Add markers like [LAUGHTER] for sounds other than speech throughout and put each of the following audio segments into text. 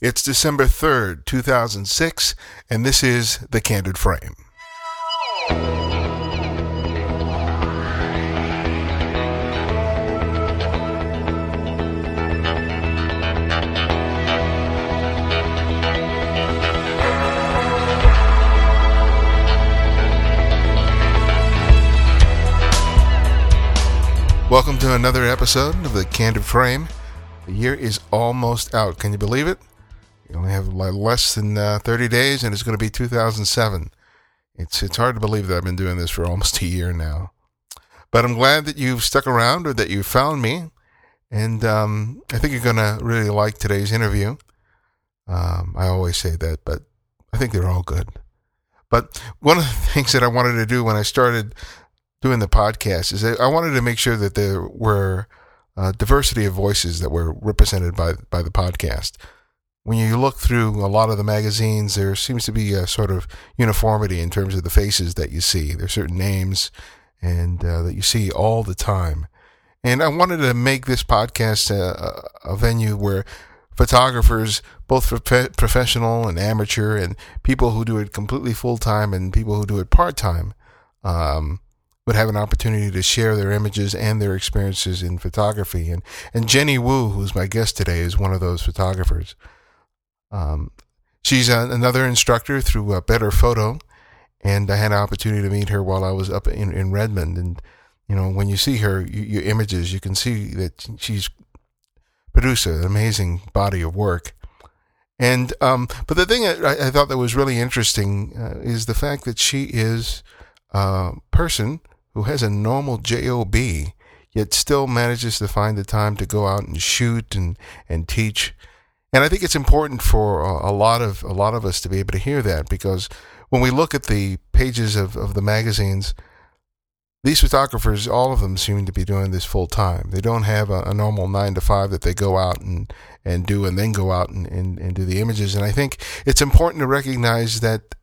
It's December 3rd, 2006, and this is The Candid Frame. Welcome to another episode of The Candid Frame. The year is almost out. Can you believe it? You only have less than uh, 30 days, and it's going to be 2007. It's it's hard to believe that I've been doing this for almost a year now. But I'm glad that you've stuck around or that you found me, and um, I think you're going to really like today's interview. Um, I always say that, but I think they're all good. But one of the [LAUGHS] things that I wanted to do when I started doing the podcast is I wanted to make sure that there were uh, diversity of voices that were represented by by the podcast. When you look through a lot of the magazines, there seems to be a sort of uniformity in terms of the faces that you see. There are certain names and uh, that you see all the time. And I wanted to make this podcast a, a venue where photographers, both prof- professional and amateur, and people who do it completely full time and people who do it part time, um, would have an opportunity to share their images and their experiences in photography. And, and Jenny Wu, who's my guest today, is one of those photographers. Um, she's a, another instructor through uh, Better Photo, and I had an opportunity to meet her while I was up in, in Redmond. And, you know, when you see her, you, your images, you can see that she's produced an amazing body of work. And, um, but the thing I, I thought that was really interesting uh, is the fact that she is a person who has a normal job yet still manages to find the time to go out and shoot and, and teach. And I think it's important for a, lot of a lot of us to be able to hear that because when we look at the pages of, of the magazines, these photographers, all of them seem to be doing this full time. They don't have a, a, normal nine to five that they go out and, and do and then go out and, and, and do the images. And I think it's important to recognize that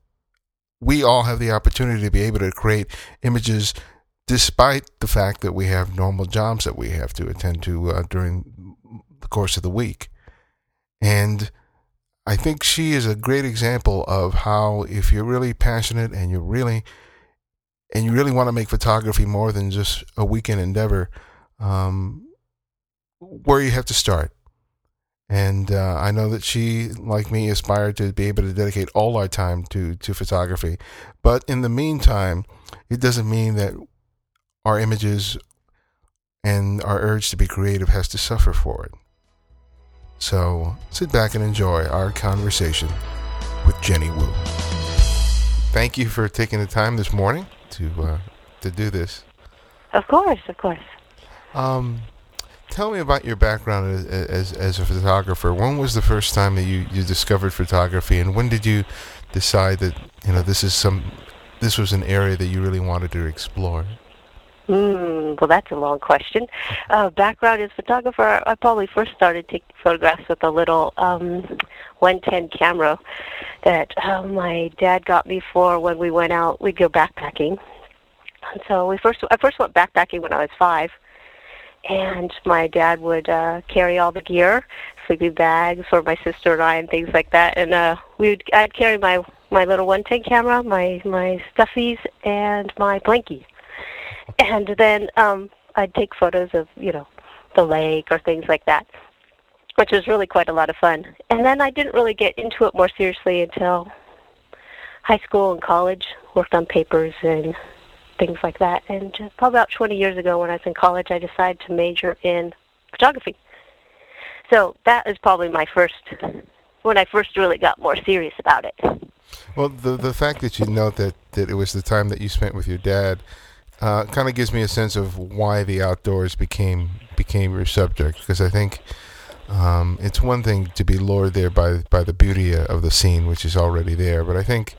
we all have the opportunity to be able to create images despite the fact that we have normal jobs that we have to attend to uh, during the course of the week. And I think she is a great example of how if you're really passionate and you really and you really want to make photography more than just a weekend endeavor, um, where you have to start. And uh, I know that she, like me, aspired to be able to dedicate all our time to, to photography. But in the meantime, it doesn't mean that our images and our urge to be creative has to suffer for it. So sit back and enjoy our conversation with Jenny Wu. Thank you for taking the time this morning to uh, to do this. Of course, of course. Um, tell me about your background as, as, as a photographer. When was the first time that you, you discovered photography, and when did you decide that you know this is some this was an area that you really wanted to explore? Mm, well, that's a long question. Uh, background is photographer. I probably first started taking photographs with a little um, 110 camera that uh, my dad got me for when we went out. We'd go backpacking. And so we first, I first went backpacking when I was five, and my dad would uh, carry all the gear, sleeping bags for my sister and I, and things like that. And uh, we would, I'd carry my my little 110 camera, my my stuffies, and my blankie and then um, I'd take photos of you know the lake or things like that, which was really quite a lot of fun. And then I didn't really get into it more seriously until high school and college. Worked on papers and things like that. And just probably about 20 years ago, when I was in college, I decided to major in photography. So that is probably my first when I first really got more serious about it. Well, the the fact that you note that that it was the time that you spent with your dad uh, kind of gives me a sense of why the outdoors became became your subject because I think um, it's one thing to be lured there by by the beauty of the scene, which is already there, but I think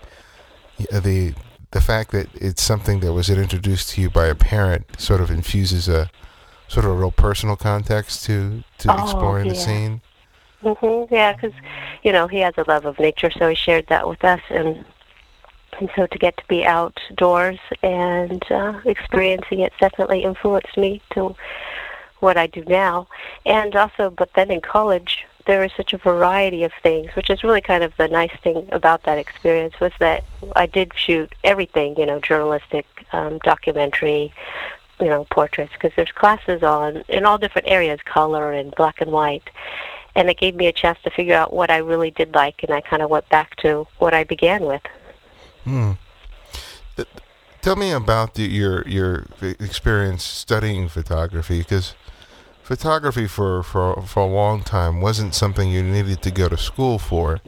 the the fact that it's something that was introduced to you by a parent sort of infuses a sort of a real personal context to to oh, exploring yeah. the scene. Mhm. Yeah, because you know he has a love of nature, so he shared that with us, and and so to get to be outdoors and uh, experiencing it definitely influenced me to what I do now. And also, but then in college, there was such a variety of things, which is really kind of the nice thing about that experience was that I did shoot everything, you know, journalistic, um, documentary, you know, portraits, because there's classes on in all different areas, color and black and white. And it gave me a chance to figure out what I really did like, and I kind of went back to what I began with. Hmm. Tell me about the, your your experience studying photography, because photography for, for for a long time wasn't something you needed to go to school for,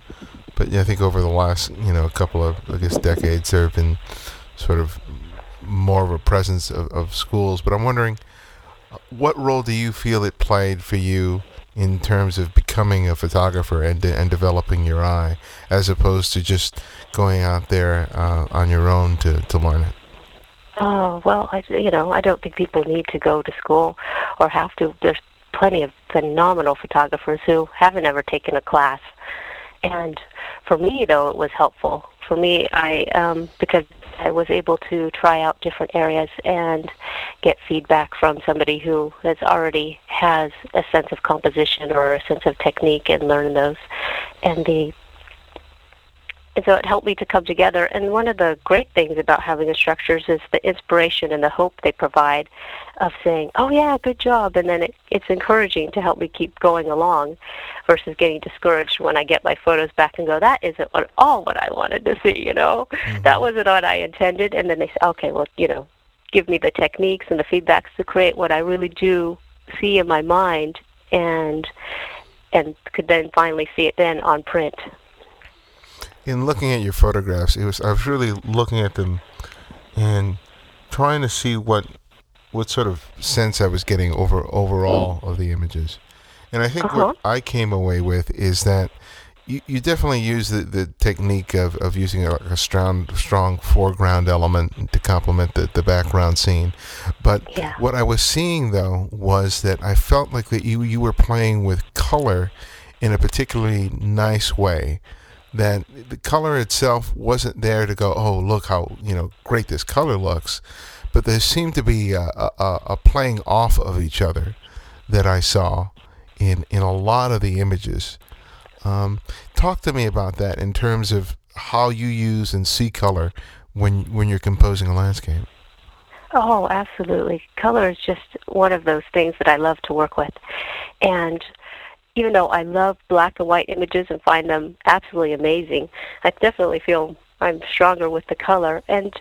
but I think over the last you know couple of I guess decades there have been sort of more of a presence of, of schools. But I'm wondering, what role do you feel it played for you in terms of becoming a photographer and de- and developing your eye, as opposed to just going out there uh, on your own to, to learn it? Oh well, I you know I don't think people need to go to school or have to. There's plenty of phenomenal photographers who haven't ever taken a class, and for me though it was helpful. For me, I um, because I was able to try out different areas and get feedback from somebody who has already has a sense of composition or a sense of technique and learn those. And the and so it helped me to come together. And one of the great things about having instructors is the inspiration and the hope they provide of saying, oh, yeah, good job. And then it, it's encouraging to help me keep going along versus getting discouraged when I get my photos back and go, that isn't at all what I wanted to see, you know? Mm-hmm. That wasn't what I intended. And then they say, okay, well, you know, give me the techniques and the feedbacks to create what I really do see in my mind and and could then finally see it then on print in looking at your photographs, it was I was really looking at them and trying to see what what sort of sense I was getting over overall of the images. And I think uh-huh. what I came away with is that you, you definitely use the, the technique of, of using a, a strong strong foreground element to complement the, the background scene. But yeah. what I was seeing though was that I felt like that you you were playing with color in a particularly nice way that the color itself wasn't there to go, oh, look how you know great this color looks, but there seemed to be a, a, a playing off of each other that I saw in in a lot of the images. Um, talk to me about that in terms of how you use and see color when when you're composing a landscape. Oh, absolutely. Color is just one of those things that I love to work with. And even though I love black and white images and find them absolutely amazing, I definitely feel I'm stronger with the color. And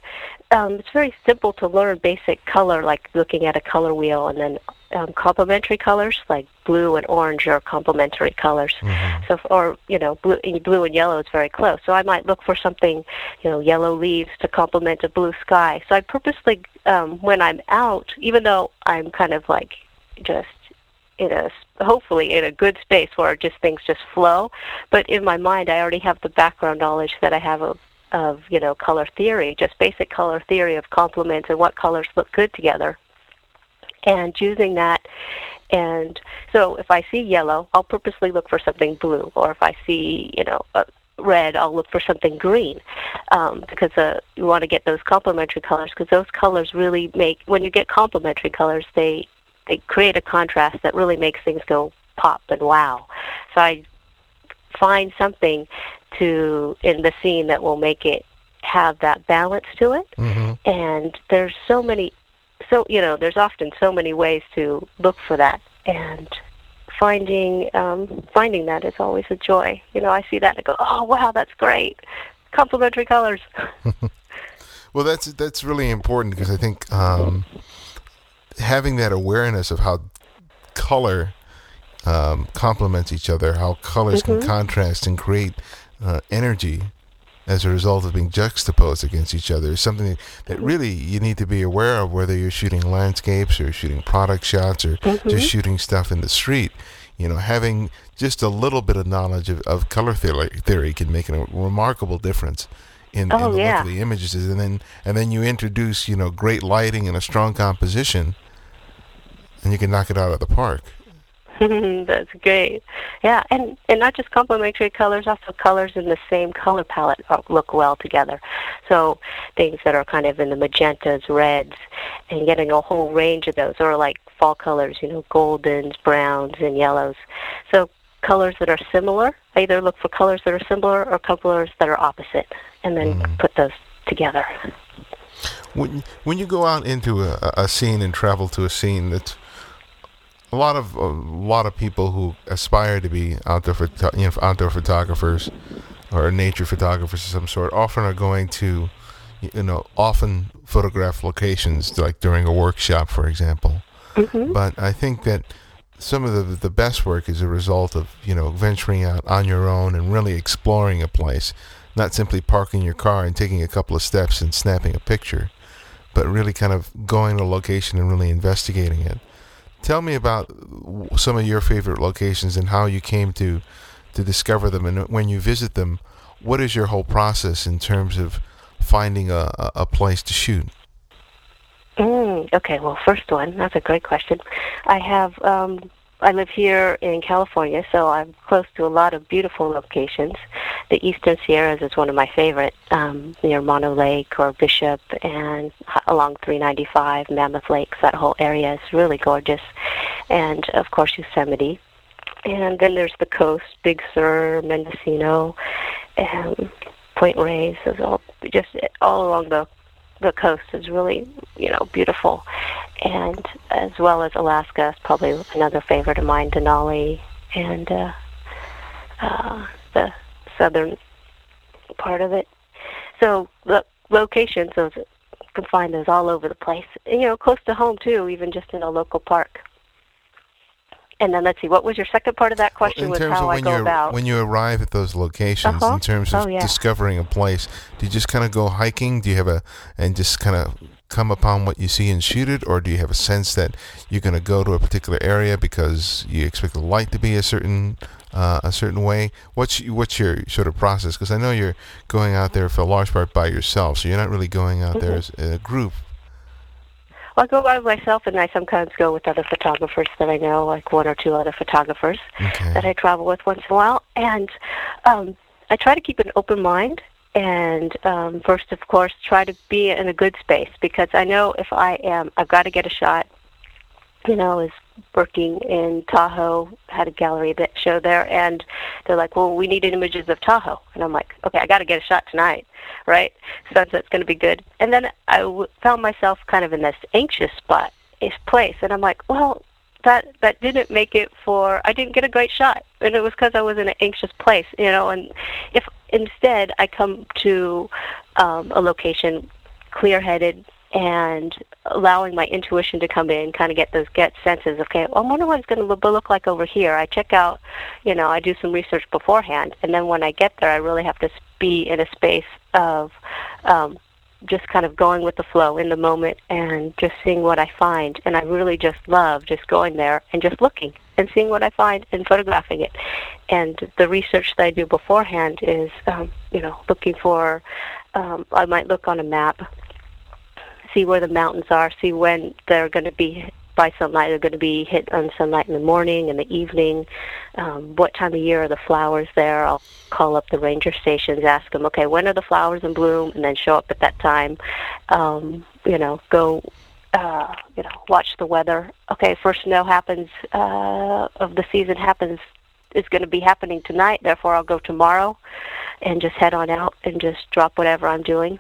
um, it's very simple to learn basic color, like looking at a color wheel, and then um, complementary colors like blue and orange are complementary colors. Mm-hmm. So, or you know, blue, blue and yellow is very close. So I might look for something, you know, yellow leaves to complement a blue sky. So I purposely, um, when I'm out, even though I'm kind of like just in a hopefully in a good space where just things just flow. But in my mind, I already have the background knowledge that I have of of you know color theory, just basic color theory of complements and what colors look good together, and choosing that. And so if I see yellow, I'll purposely look for something blue, or if I see you know a red, I'll look for something green um, because uh, you want to get those complementary colors because those colors really make when you get complementary colors they they create a contrast that really makes things go pop and wow. So I find something to in the scene that will make it have that balance to it. Mm-hmm. And there's so many so you know, there's often so many ways to look for that and finding um finding that is always a joy. You know, I see that and I go, Oh wow, that's great. Complementary colors. [LAUGHS] [LAUGHS] well that's that's really important because I think um having that awareness of how color um, complements each other, how colors mm-hmm. can contrast and create uh, energy as a result of being juxtaposed against each other is something that really you need to be aware of whether you're shooting landscapes or shooting product shots or mm-hmm. just shooting stuff in the street. You know, having just a little bit of knowledge of, of color theory, theory can make a remarkable difference in, oh, in the yeah. look of the images. And then and then you introduce, you know, great lighting and a strong composition and you can knock it out of the park. [LAUGHS] That's great. Yeah, and and not just complementary colors, also colors in the same color palette look well together. So things that are kind of in the magentas, reds, and getting a whole range of those, or like fall colors, you know, goldens, browns, and yellows. So colors that are similar. I either look for colors that are similar or colors that are opposite, and then Mm. put those together. When when you go out into a, a scene and travel to a scene, that's a lot of a lot of people who aspire to be outdoor photo, you know, outdoor photographers or nature photographers of some sort often are going to you know often photograph locations like during a workshop, for example. hmm But I think that some of the the best work is a result of you know venturing out on your own and really exploring a place, not simply parking your car and taking a couple of steps and snapping a picture, but really kind of going to a location and really investigating it. Tell me about some of your favorite locations and how you came to to discover them, and when you visit them, what is your whole process in terms of finding a, a, place to shoot? Mm, okay, well, first one, that's a great question. I have, um, I live here in California, so I'm close to a lot of beautiful locations. The Eastern Sierras is one of my favorite, um, near Mono Lake or Bishop and along 395, Mammoth Lakes. That whole area is really gorgeous. And, of course, Yosemite. And then there's the coast, Big Sur, Mendocino, and Point Reyes is all just all along the the coast is really you know beautiful, and as well as Alaska is probably another favorite of mine, Denali, and uh, uh, the southern part of it. So the locations of you can find those all over the place. And, you know, close to home too, even just in a local park. And then let's see, what was your second part of that question? in was terms how of I when go you about. when you arrive at those locations Uh-huh. in terms of Oh, yeah. discovering a place do you just kind of go hiking do you have a and just kind of come upon what you see and shoot it or do you have a sense that you're going to go to a particular area because you expect the light to be a certain uh, a certain way what's what's your sort of process because i know you're going out there for a large part by yourself so you're not really going out there as Mm-hmm. a group Well, I go by myself, and I sometimes go with other photographers that I know, like one or two other photographers that I travel with once in a while. And um, I try to keep an open mind. And um, first, of course, try to be in a good space because I know if I am, I've got to get a shot. You know, I was working in Tahoe, had a gallery that show there, and they're like, "Well, we need images of Tahoe," and I'm like, "Okay, I got to get a shot tonight, right? Sunset's going to be good." And then I w- found myself kind of in this anxious spot, this place, and I'm like, "Well, that that didn't make it for I didn't get a great shot. And it was because I was in an anxious place you know and if instead I come to um, a location clear headed and allowing my intuition to come in kind of get those get senses okay well, I wonder what it's going to look, look like over here. I check out you know I do some research beforehand and then when I get there I really have to be in a space of um, just kind of going with the flow in the moment and just seeing what I find. And I really just love just going there and just looking and seeing what I find and photographing it. And the research that I do beforehand is, um, you know, looking for, um, I might look on a map, see where the mountains are, see when they're going to be by sunlight, they're going to be hit on sunlight in the morning and the evening, um, what time of year are the flowers there. I'll call up the ranger stations, ask them, okay, when are the flowers in bloom, and then show up at that time. Um, you know, go, uh, you know, watch the weather. Okay, first snow happens uh, of the season happens is going to be happening tonight. Therefore, I'll go tomorrow, and just head on out and just drop whatever I'm doing,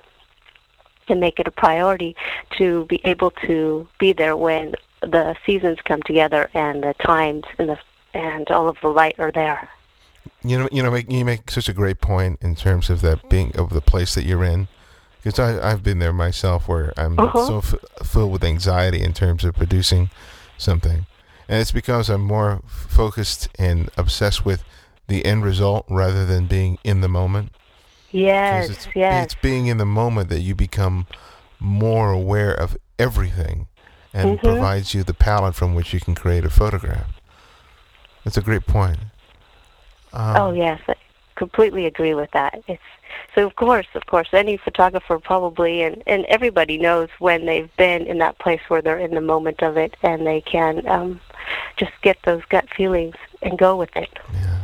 and make it a priority to be able to be there when the seasons come together and the times and the and all of the light are there. You know, you know, you make such a great point in terms of that being of the place that you're in, because I I've been there myself where I'm Uh-huh. so f- filled with anxiety in terms of producing something, and it's because I'm more f- focused and obsessed with the end result rather than being in the moment. Yes, it's, yes. it's being in the moment that you become more aware of everything, and Mhm. provides you the palette from which you can create a photograph. That's a great point. Um, oh yes, I completely agree with that. It's so of course, of course, any photographer probably and and everybody knows when they've been in that place where they're in the moment of it and they can um just get those gut feelings and go with it. Yeah.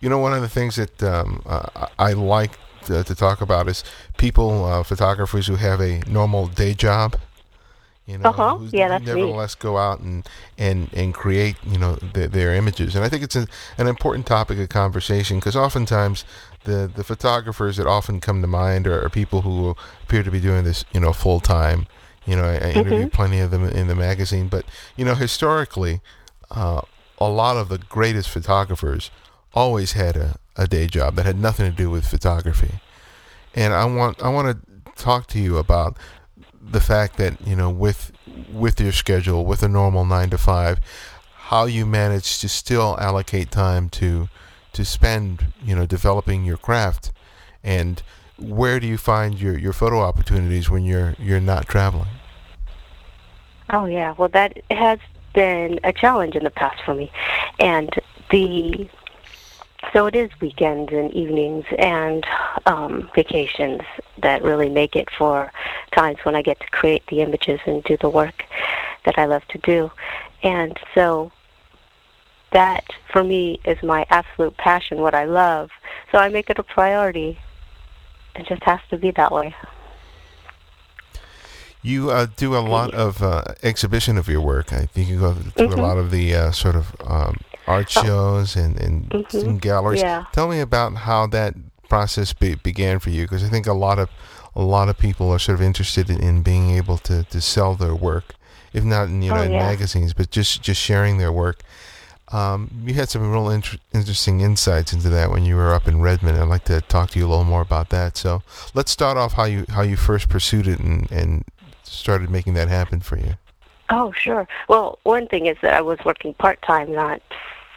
You know, one of the things that um, uh, I like to, to talk about is people, uh, photographers who have a normal day job. You know, Uh-huh. who Yeah, nevertheless go out and and and create, you know, their, their images. And I think it's a, an important topic of conversation because oftentimes the the photographers that often come to mind are, are people who appear to be doing this, you know, full time. You know, I, I interview plenty of them in the magazine, but you know, historically, uh, a lot of the greatest photographers always had a, a day job that had nothing to do with photography. And I want I want to talk to you about the fact that you know with with your schedule with a normal nine to five, how you manage to still allocate time to to spend you know developing your craft, and where do you find your, your photo opportunities when you're you're not traveling? Oh yeah, well that has been a challenge in the past for me, and the so it is weekends and evenings and um, vacations that really make it for times when I get to create the images and do the work that I love to do, and so that for me is my absolute passion, what I love. So I make it a priority. It just has to be that way. You uh, do a lot of uh, exhibition of your work. I think you go to a Mhm. lot of the uh, sort of um, art Oh. shows and, and Mhm. galleries. Yeah. Tell me about how that process be- began for you, because I think a lot of a lot of people are sort of interested in, in being able to, to sell their work, if not in you know Oh, in yeah. magazines, but just just sharing their work. Um, you had some real inter- interesting insights into that when you were up in Redmond. I'd like to talk to you a little more about that. So let's start off how you how you first pursued it and, and started making that happen for you. Oh, sure. Well, one thing is that I was working part time, not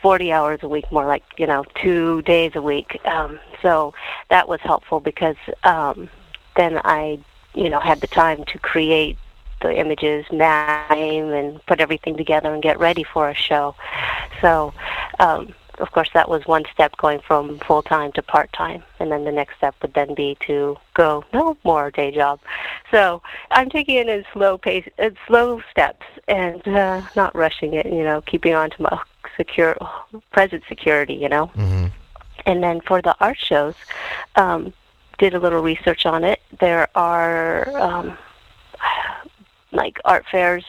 40 hours a week, more like, you know, two days a week. Um, so that was helpful because um, then I, you know, had the time to create the images, name, and put everything together and get ready for a show. So, um, of course, that was one step going from full time to part time, and then the next step would then be to go no more day job. So I'm taking it in slow pace, in slow steps, and uh, not rushing it. You know, keeping on to my secure present security. You know, hmm and then for the art shows, um, did a little research on it. There are um, [SIGHS] like art fairs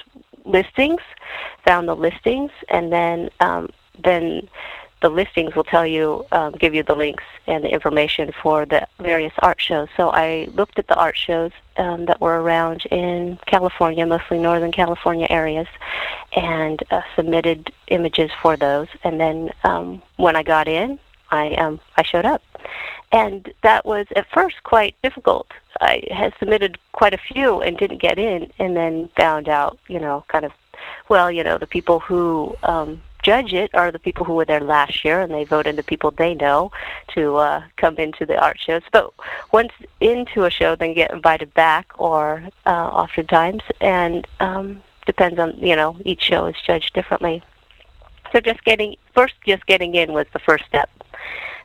listings, found the listings, and then um, then the listings will tell you, um, give you the links and the information for the various art shows. So I looked at the art shows um, that were around in California, mostly Northern California areas, and uh, submitted images for those. And then um, when I got in, I um, I showed up, and that was at first quite difficult. I had submitted quite a few and didn't get in, and then found out, you know, kind of, well, you know, the people who um, judge it are the people who were there last year, and they vote in the people they know to uh, come into the art shows. But once into a show, then get invited back, or uh, oftentimes, and um, depends on, you know, each show is judged differently. So just getting first, just getting in was the first step.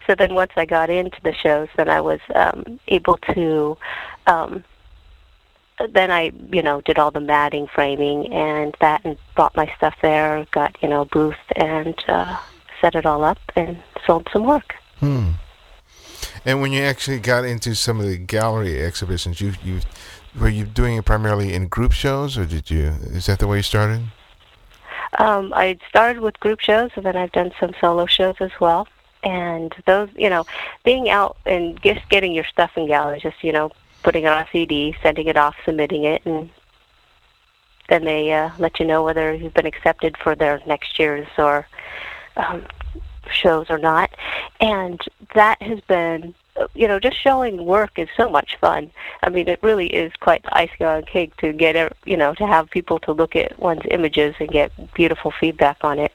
So then once I got into the shows, then I was um, able to. Um, then I, you know, did all the matting, framing, and that, and brought my stuff there. Got you know booth and uh, set it all up and sold some work. Hmm. And when you actually got into some of the gallery exhibitions, you you were you doing it primarily in group shows, or did you? Is that the way you started? Um, I started with group shows, and then I've done some solo shows as well. And those, you know, being out and just getting your stuff in galleries, just you know, putting it on a CD, sending it off, submitting it, and then they uh, let you know whether you've been accepted for their next year's or um, shows or not. And that has been, you know, just showing work is so much fun. I mean, it really is quite the icing on cake to get, you know, to have people to look at one's images and get beautiful feedback on it.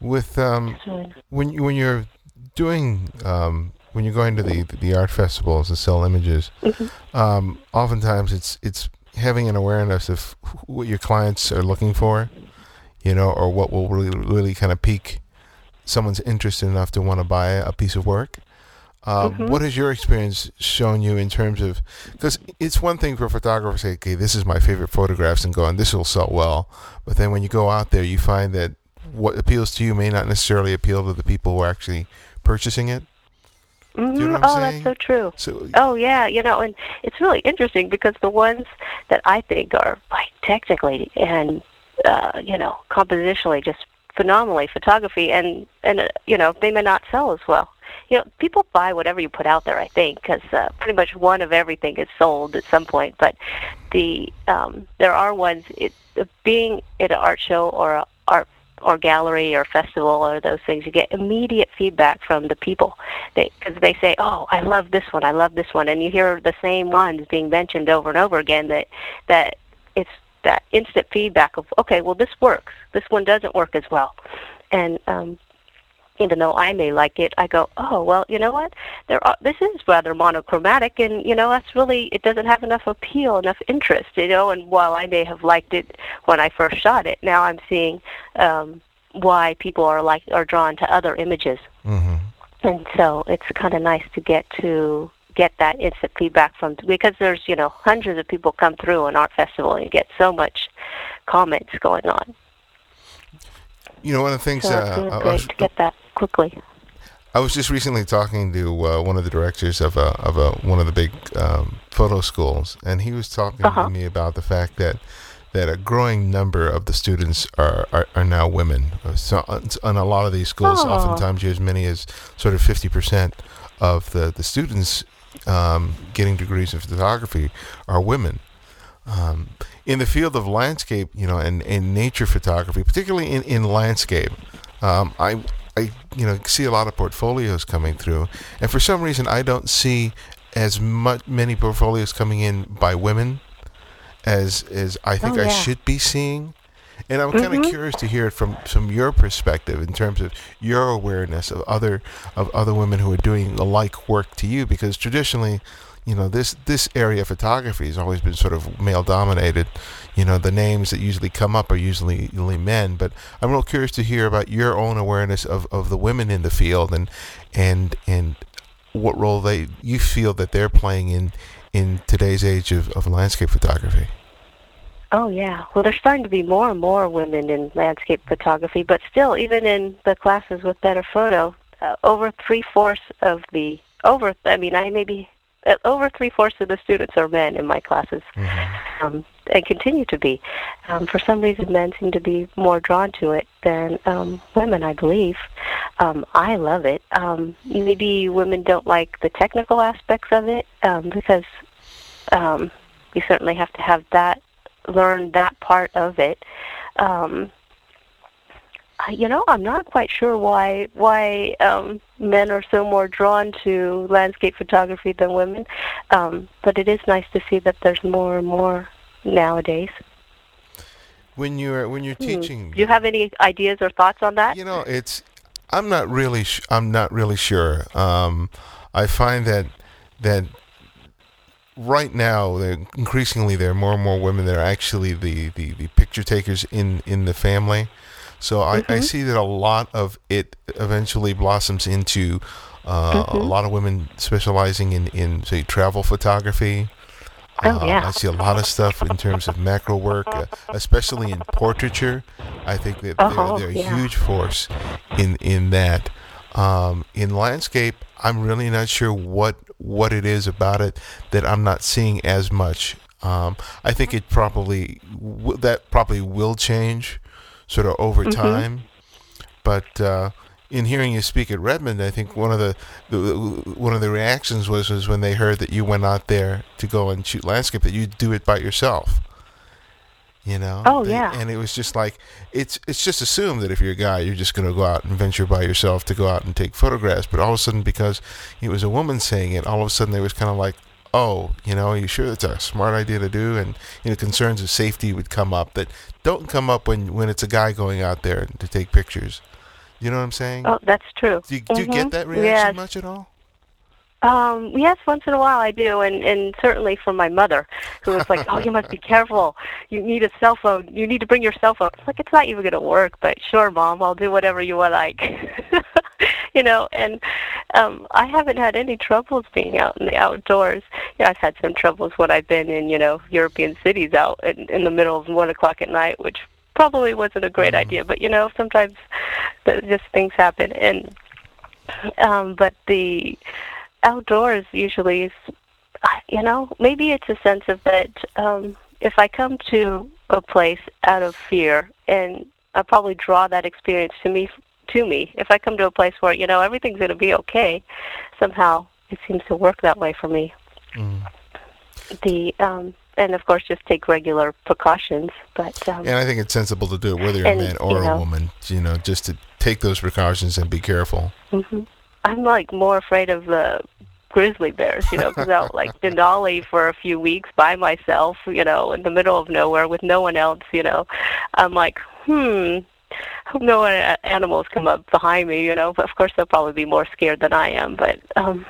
With um, when when you're doing um, when you're going to the the art festivals to sell images, Mhm. um, oftentimes it's it's having an awareness of what your clients are looking for, you know, or what will really really kind of pique someone's interest enough to want to buy a piece of work. Uh, Mhm. What has your experience shown you in terms of? Because it's one thing for a photographer to say, "Okay, this is my favorite photographs," and go, "And this will sell well." But then when you go out there, you find that what appeals to you may not necessarily appeal to the people who are actually purchasing it. Mhm. Do you know I'm oh, saying? that's so true. So Oh yeah, you know, and it's really interesting because the ones that I think are like technically and uh, you know compositionally just phenomenally photography and and uh, you know they may not sell as well. You know, people buy whatever you put out there. I think because uh, pretty much one of everything is sold at some point. But the um, there are ones. It being at an art show or a art or gallery or festival or those things, you get immediate feedback from the people because they, say, "Oh, I love this one. I love this one," and you hear the same ones being mentioned over and over again. That that it's that instant feedback of, "Okay, well, this works. This one doesn't work as well," and um, even though I may like it, I go, "Oh, well, you know what? There are, this is rather monochromatic, and you know that's really it doesn't have enough appeal, enough interest, you know." And while I may have liked it when I first shot it, now I'm seeing um, why people are like are drawn to other images hmm and so it's kind of nice to get to get that instant feedback from because there's you know hundreds of people come through an art festival and you get so much comments going on you know one of the things so uh, I, was, to get that quickly I was just recently talking to uh, one of the directors of a of a one of the big um, photo schools, and he was talking Uh-huh. to me about the fact that that a growing number of the students are are, are now women. Uh, So on a lot of these schools, Oh. oftentimes you have as many as sort of fifty percent of the the students um, getting degrees in photography are women. Um, in the field of landscape, you know, and, and nature photography, particularly in, in landscape, um, I I you know see a lot of portfolios coming through, and for some reason I don't see as much many portfolios coming in by women as as I think Oh, I should be seeing. And I'm kind of Mhm. curious to hear it from from your perspective in terms of your awareness of other of other women who are doing the like work to you, because traditionally, you know, this this area of photography has always been sort of male dominated. You know, the names that usually come up are usually usually men. But I'm real curious to hear about your own awareness of, of the women in the field and and and what role they you feel that they're playing in in today's age of, of landscape photography. oh yeah well there's starting to be more and more women in landscape photography but still even in the classes with better photo uh, over three fourths of the over i mean i maybe over three fourths of the students are men in my classes um, and continue to be. Um, for some reason, men seem to be more drawn to it than um, women, I believe. Um, I love it. Um, maybe women don't like the technical aspects of it um, because um, you certainly have to have that, learn that part of it. Um, you know, I'm not quite sure why why um, men are so more drawn to landscape photography than women, um, but it is nice to see that there's more and more nowadays. When you're when you're Hmm. teaching, Do you have any ideas or thoughts on that? You know, it's I'm not really sh- I'm not really sure. Um, I find that that right now, increasingly, there are more and more women that are actually the, the, the picture takers in, in the family. So I, I Mhm. see that a lot of it eventually blossoms into uh, a Mhm. lot of women specializing in, in say travel photography. Oh, Uh, yeah. I see a lot of stuff in terms of macro work, uh, especially in portraiture. I think that Uh-huh, they're, they're a yeah. huge force in in that. Um, in landscape, I'm really not sure what what it is about it that I'm not seeing as much. Um, I think it probably w- that probably will change, sort of over Mhm. time. But uh, in hearing you speak at Redmond, I think one of the, the one of the reactions was was when they heard that you went out there to go and shoot landscape that you do it by yourself. You know. Oh, They- yeah. And it was just like it's it's just assumed that if you're a guy, you're just going to go out and venture by yourself to go out and take photographs. But all of a sudden, because it was a woman saying it, all of a sudden there was kind of like, oh, you know, are you sure that's a smart idea to do? And you know, concerns of safety would come up that don't come up when when it's a guy going out there to take pictures. You know what I'm saying? Oh, that's true. Do you, do you get Mhm. that reaction Yes. much at all? Um, yes, once in a while I do, and and certainly from my mother, who was like, "Oh, you must be [LAUGHS] careful. You need a cell phone. You need to bring your cell phone." It's like it's not even going to work, but sure, mom, I'll do whatever you would like. [LAUGHS] you know, and um, I haven't had any troubles being out in the outdoors. Yeah, I've had some troubles when I've been in, you know, European cities out in, in the middle of one o'clock at night, which probably wasn't a great Mhm. idea. But you know, sometimes th- just things happen, and um, but the outdoors usually is, you know, maybe it's a sense of that um, if I come to a place out of fear, and I probably draw that experience to me to me. If I come to a place where you know everything's going to be okay, somehow it seems to work that way for me. Mm. The um, and of course just take regular precautions. But um, and I think it's sensible to do it whether you're and, a man or you know, a woman. You know, just to take those precautions and be careful. Mm-hmm. I'm like more afraid of the grizzly bears, you know, because I'll like Denali for a few weeks by myself, you know, in the middle of nowhere with no one else, you know. I'm like, hmm, hope no animals come up behind me, you know. But of course, they'll probably be more scared than I am. But um,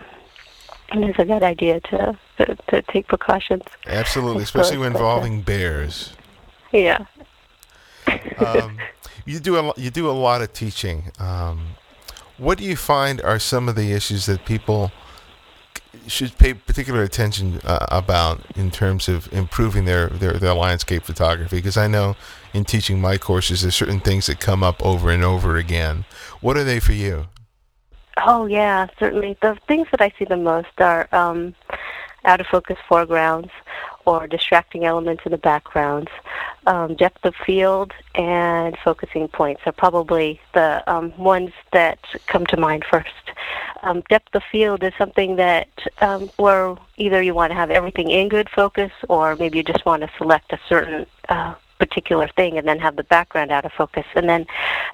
it's a good idea to to, to take precautions. Absolutely, especially when involving bears. Yeah. um, you do a you do a lot of teaching. Um, what do you find are some of the issues that people should pay particular attention uh, about in terms of improving their, their, their landscape photography? Because I know in teaching my courses, there's certain things that come up over and over again. What are they for you? Oh yeah, certainly. The things that I see the most are um, out of focus foregrounds or distracting elements in the backgrounds. Um, depth of field and focusing points are probably the um, ones that come to mind first. Um, depth of field is something that um, where either you want to have everything in good focus or maybe you just want to select a certain uh, particular thing and then have the background out of focus. And then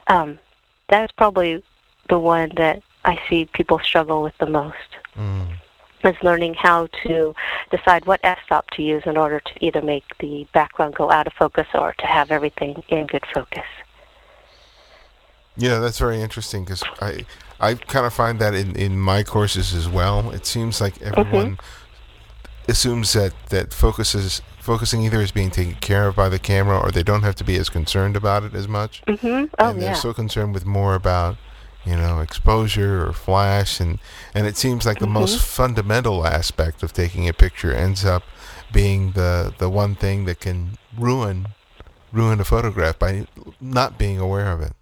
um, that is probably the one that I see people struggle with the most. Mm. Is learning how to decide what f-stop to use in order to either make the background go out of focus or to have everything in good focus. Yeah, that's very interesting because I I kind of find that in, in my courses as well. It seems like everyone mm-hmm. assumes that that focuses focusing either is being taken care of by the camera or they don't have to be as concerned about it as much. Mm-hmm. Oh, and they're yeah. so concerned with more about you know, exposure or flash, and and it seems like the mm-hmm. most fundamental aspect of taking a picture ends up being the the one thing that can ruin ruin a photograph by not being aware of it.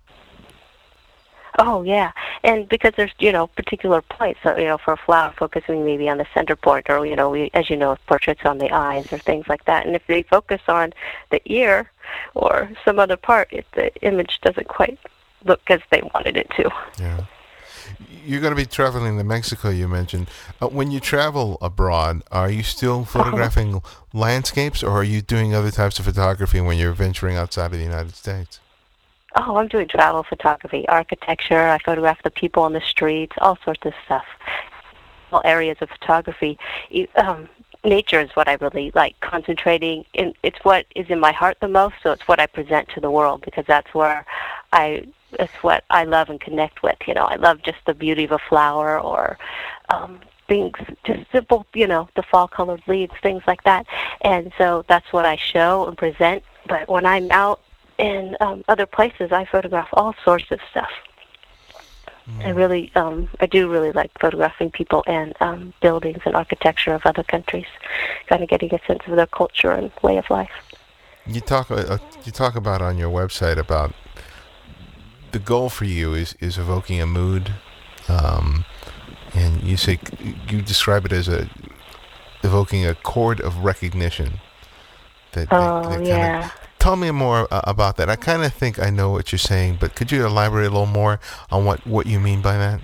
Oh yeah, and because there's you know particular points, so, you know, for a flower, focusing maybe on the center point, or you know, we, as you know, portraits on the eyes or things like that. And if they focus on the ear or some other part, the image doesn't quite look as they wanted it to. Yeah. You're going to be traveling to Mexico, you mentioned. Uh, when you travel abroad, are you still [LAUGHS] photographing landscapes or are you doing other types of photography when you're venturing outside of the United States? Oh, I'm doing travel photography, architecture. I photograph the people on the streets, all sorts of stuff. All areas of photography. Um, nature is what I really like concentrating in. It's what is in my heart the most, so it's what I present to the world because that's where I it's what I love and connect with. You know, I love just the beauty of a flower or um, things, just simple, you know, the fall colored leaves, things like that. And so that's what I show and present. But when I'm out in um, other places, I photograph all sorts of stuff. Mm. I really, um, I do really like photographing people and um, buildings and architecture of other countries, kind of getting a sense of their culture and way of life. You talk, uh, you talk about on your website about the goal for you is is evoking a mood, um, and you say you describe it as a evoking a chord of recognition. That, oh that, that yeah. Tell me more uh, about that. I kind of think I know what you're saying, but could you elaborate a little more on what what you mean by that?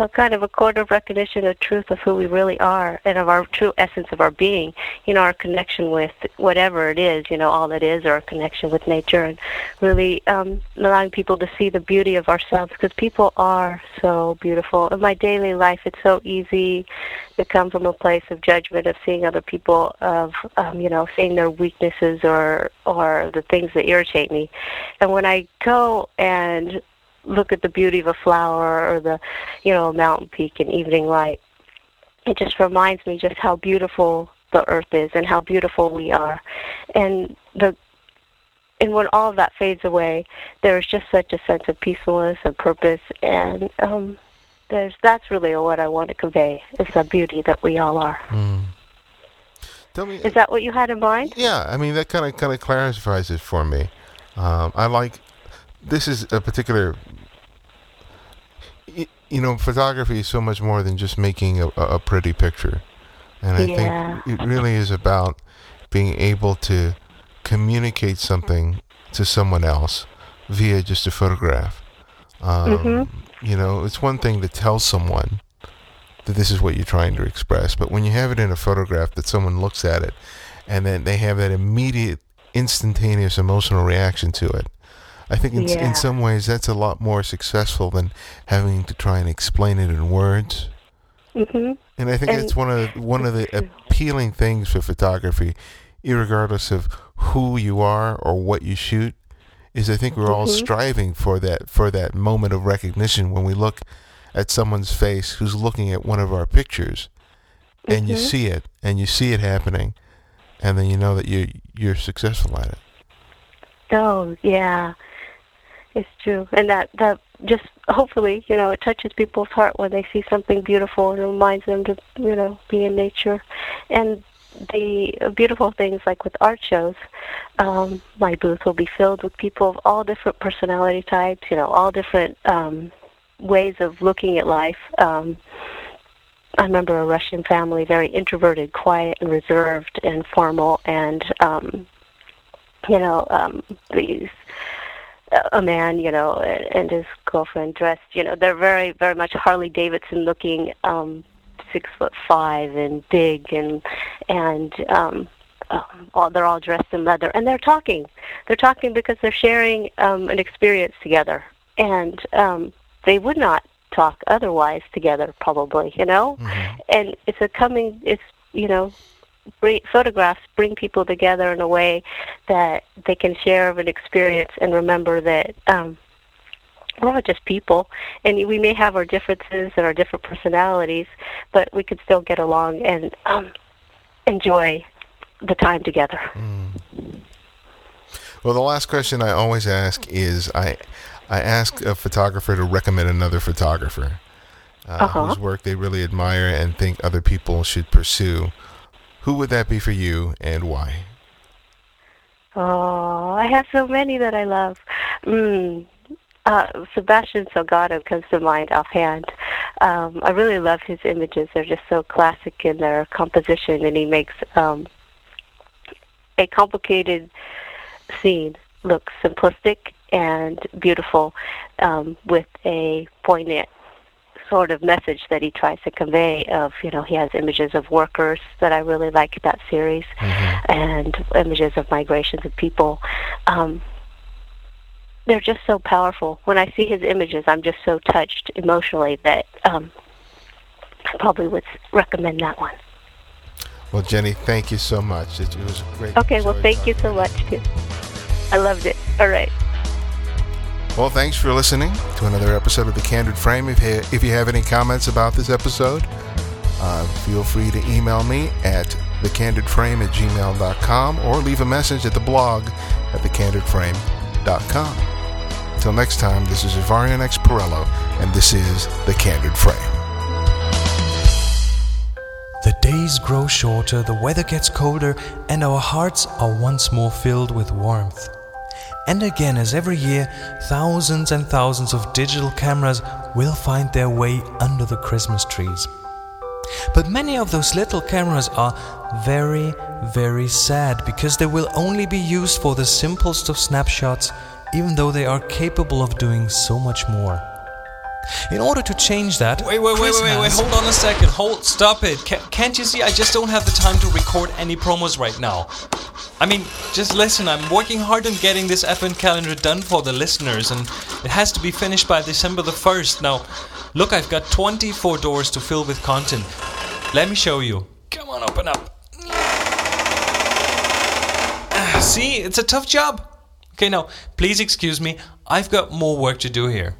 A kind of a chord of recognition of truth of who we really are and of our true essence of our being, you know, our connection with whatever it is, you know, all that is, or our connection with nature, and really um, allowing people to see the beauty of ourselves because people are so beautiful. In my daily life, it's so easy to come from a place of judgment of seeing other people, of um, you know, seeing their weaknesses or or the things that irritate me, and when I go and look at the beauty of a flower or the, you know, mountain peak in evening light. It just reminds me just how beautiful the earth is and how beautiful we are. And the and when all of that fades away, there's just such a sense of peacefulness and purpose and um there's that's really what I want to convey is the beauty that we all are. Mm. Tell me, is that what you had in mind? Yeah, I mean that kind of kind of clarifies it for me. Um, I like this is a particular you know, photography is so much more than just making a, a pretty picture. And I Yeah. think it really is about being able to communicate something to someone else via just a photograph. Um, Mhm. You know, it's one thing to tell someone that this is what you're trying to express, but when you have it in a photograph that someone looks at it and then they have that immediate, instantaneous emotional reaction to it, I think in, Yeah. in some ways that's a lot more successful than having to try and explain it in words. hmm And I think And that's one of the, one of the appealing things for photography, irregardless of who you are or what you shoot, is I think we're all Mhm. striving for that for that moment of recognition when we look at someone's face who's looking at one of our pictures, and you Mhm. see it, and you see it happening, and then you know that you you're successful at it. Oh, yeah. It's true. And that that just hopefully, you know, it touches people's heart when they see something beautiful and reminds them to, you know, be in nature. And the beautiful things like with art shows, um, my booth will be filled with people of all different personality types, you know, all different um, ways of looking at life. Um, I remember a Russian family, very introverted, quiet, and reserved, and formal, and um, you know, um, these a man, you know, and, and his girlfriend dressed, you know, they're very, very much Harley Davidson looking, um, six foot five and big, and and um, um, all, they're all dressed in leather, and they're talking. They're talking because they're sharing um, an experience together, and um, they would not talk otherwise together, probably, you know. And it's a coming. It's you know, bring, photographs bring people together in a way that they can share of an experience and remember that um, we're all just people, and we may have our differences and our different personalities, but we could still get along and um, enjoy the time together. Well, the last question I always ask is I I ask a photographer to recommend another photographer uh, Uh-huh. whose work they really admire and think other people should pursue. Who would that be for you, and why? Oh, I have so many that I love. Mm, uh, Sebastian Salgado comes to mind offhand. Um, I really love his images. They're just so classic in their composition, and he makes um, a complicated scene look simplistic and beautiful um, with a poignant sort of message that he tries to convey of you know he has images of workers that I really like that series and images of migrations of people. Um they're just so powerful. When I see his images I'm just so touched emotionally that um I probably would recommend that one. Well, Jenny, thank you so much. It, it was great. okay well thank you so much too. I loved it. All right Well, thanks for listening to another episode of The Candid Frame. If you, if you have any comments about this episode, uh, feel free to email me at thecandidframe at gmail.com or leave a message at the blog at thecandidframe.com. Until next time, this is Ibarionex Perello, and this is The Candid Frame. The days grow shorter, the weather gets colder, and our hearts are once more filled with warmth. And again, as every year, thousands and thousands of digital cameras will find their way under the Christmas trees. But many of those little cameras are very, very sad because they will only be used for the simplest of snapshots, even though they are capable of doing so much more. In order to change that, Wait, wait, wait, Chris wait, wait, wait, hold on a second. Hold, stop it. Ca can't you see? I just don't have the time to record any promos right now. I mean, just listen, I'm working hard on getting this advent calendar done for the listeners, and it has to be finished by December the 1st. Now, look, I've got 24 doors to fill with content. Let me show you. Come on, open up. [SIGHS] See, it's a tough job. Okay, now, please excuse me. I've got more work to do here.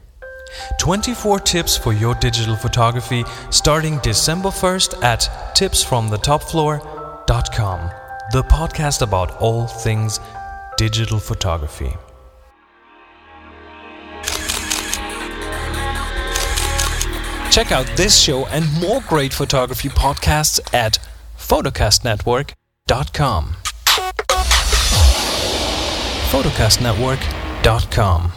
24 tips for your digital photography starting December 1st at tipsfromthetopfloor.com, the podcast about all things digital photography. Check out this show and more great photography podcasts at photocastnetwork.com. photocastnetwork.com.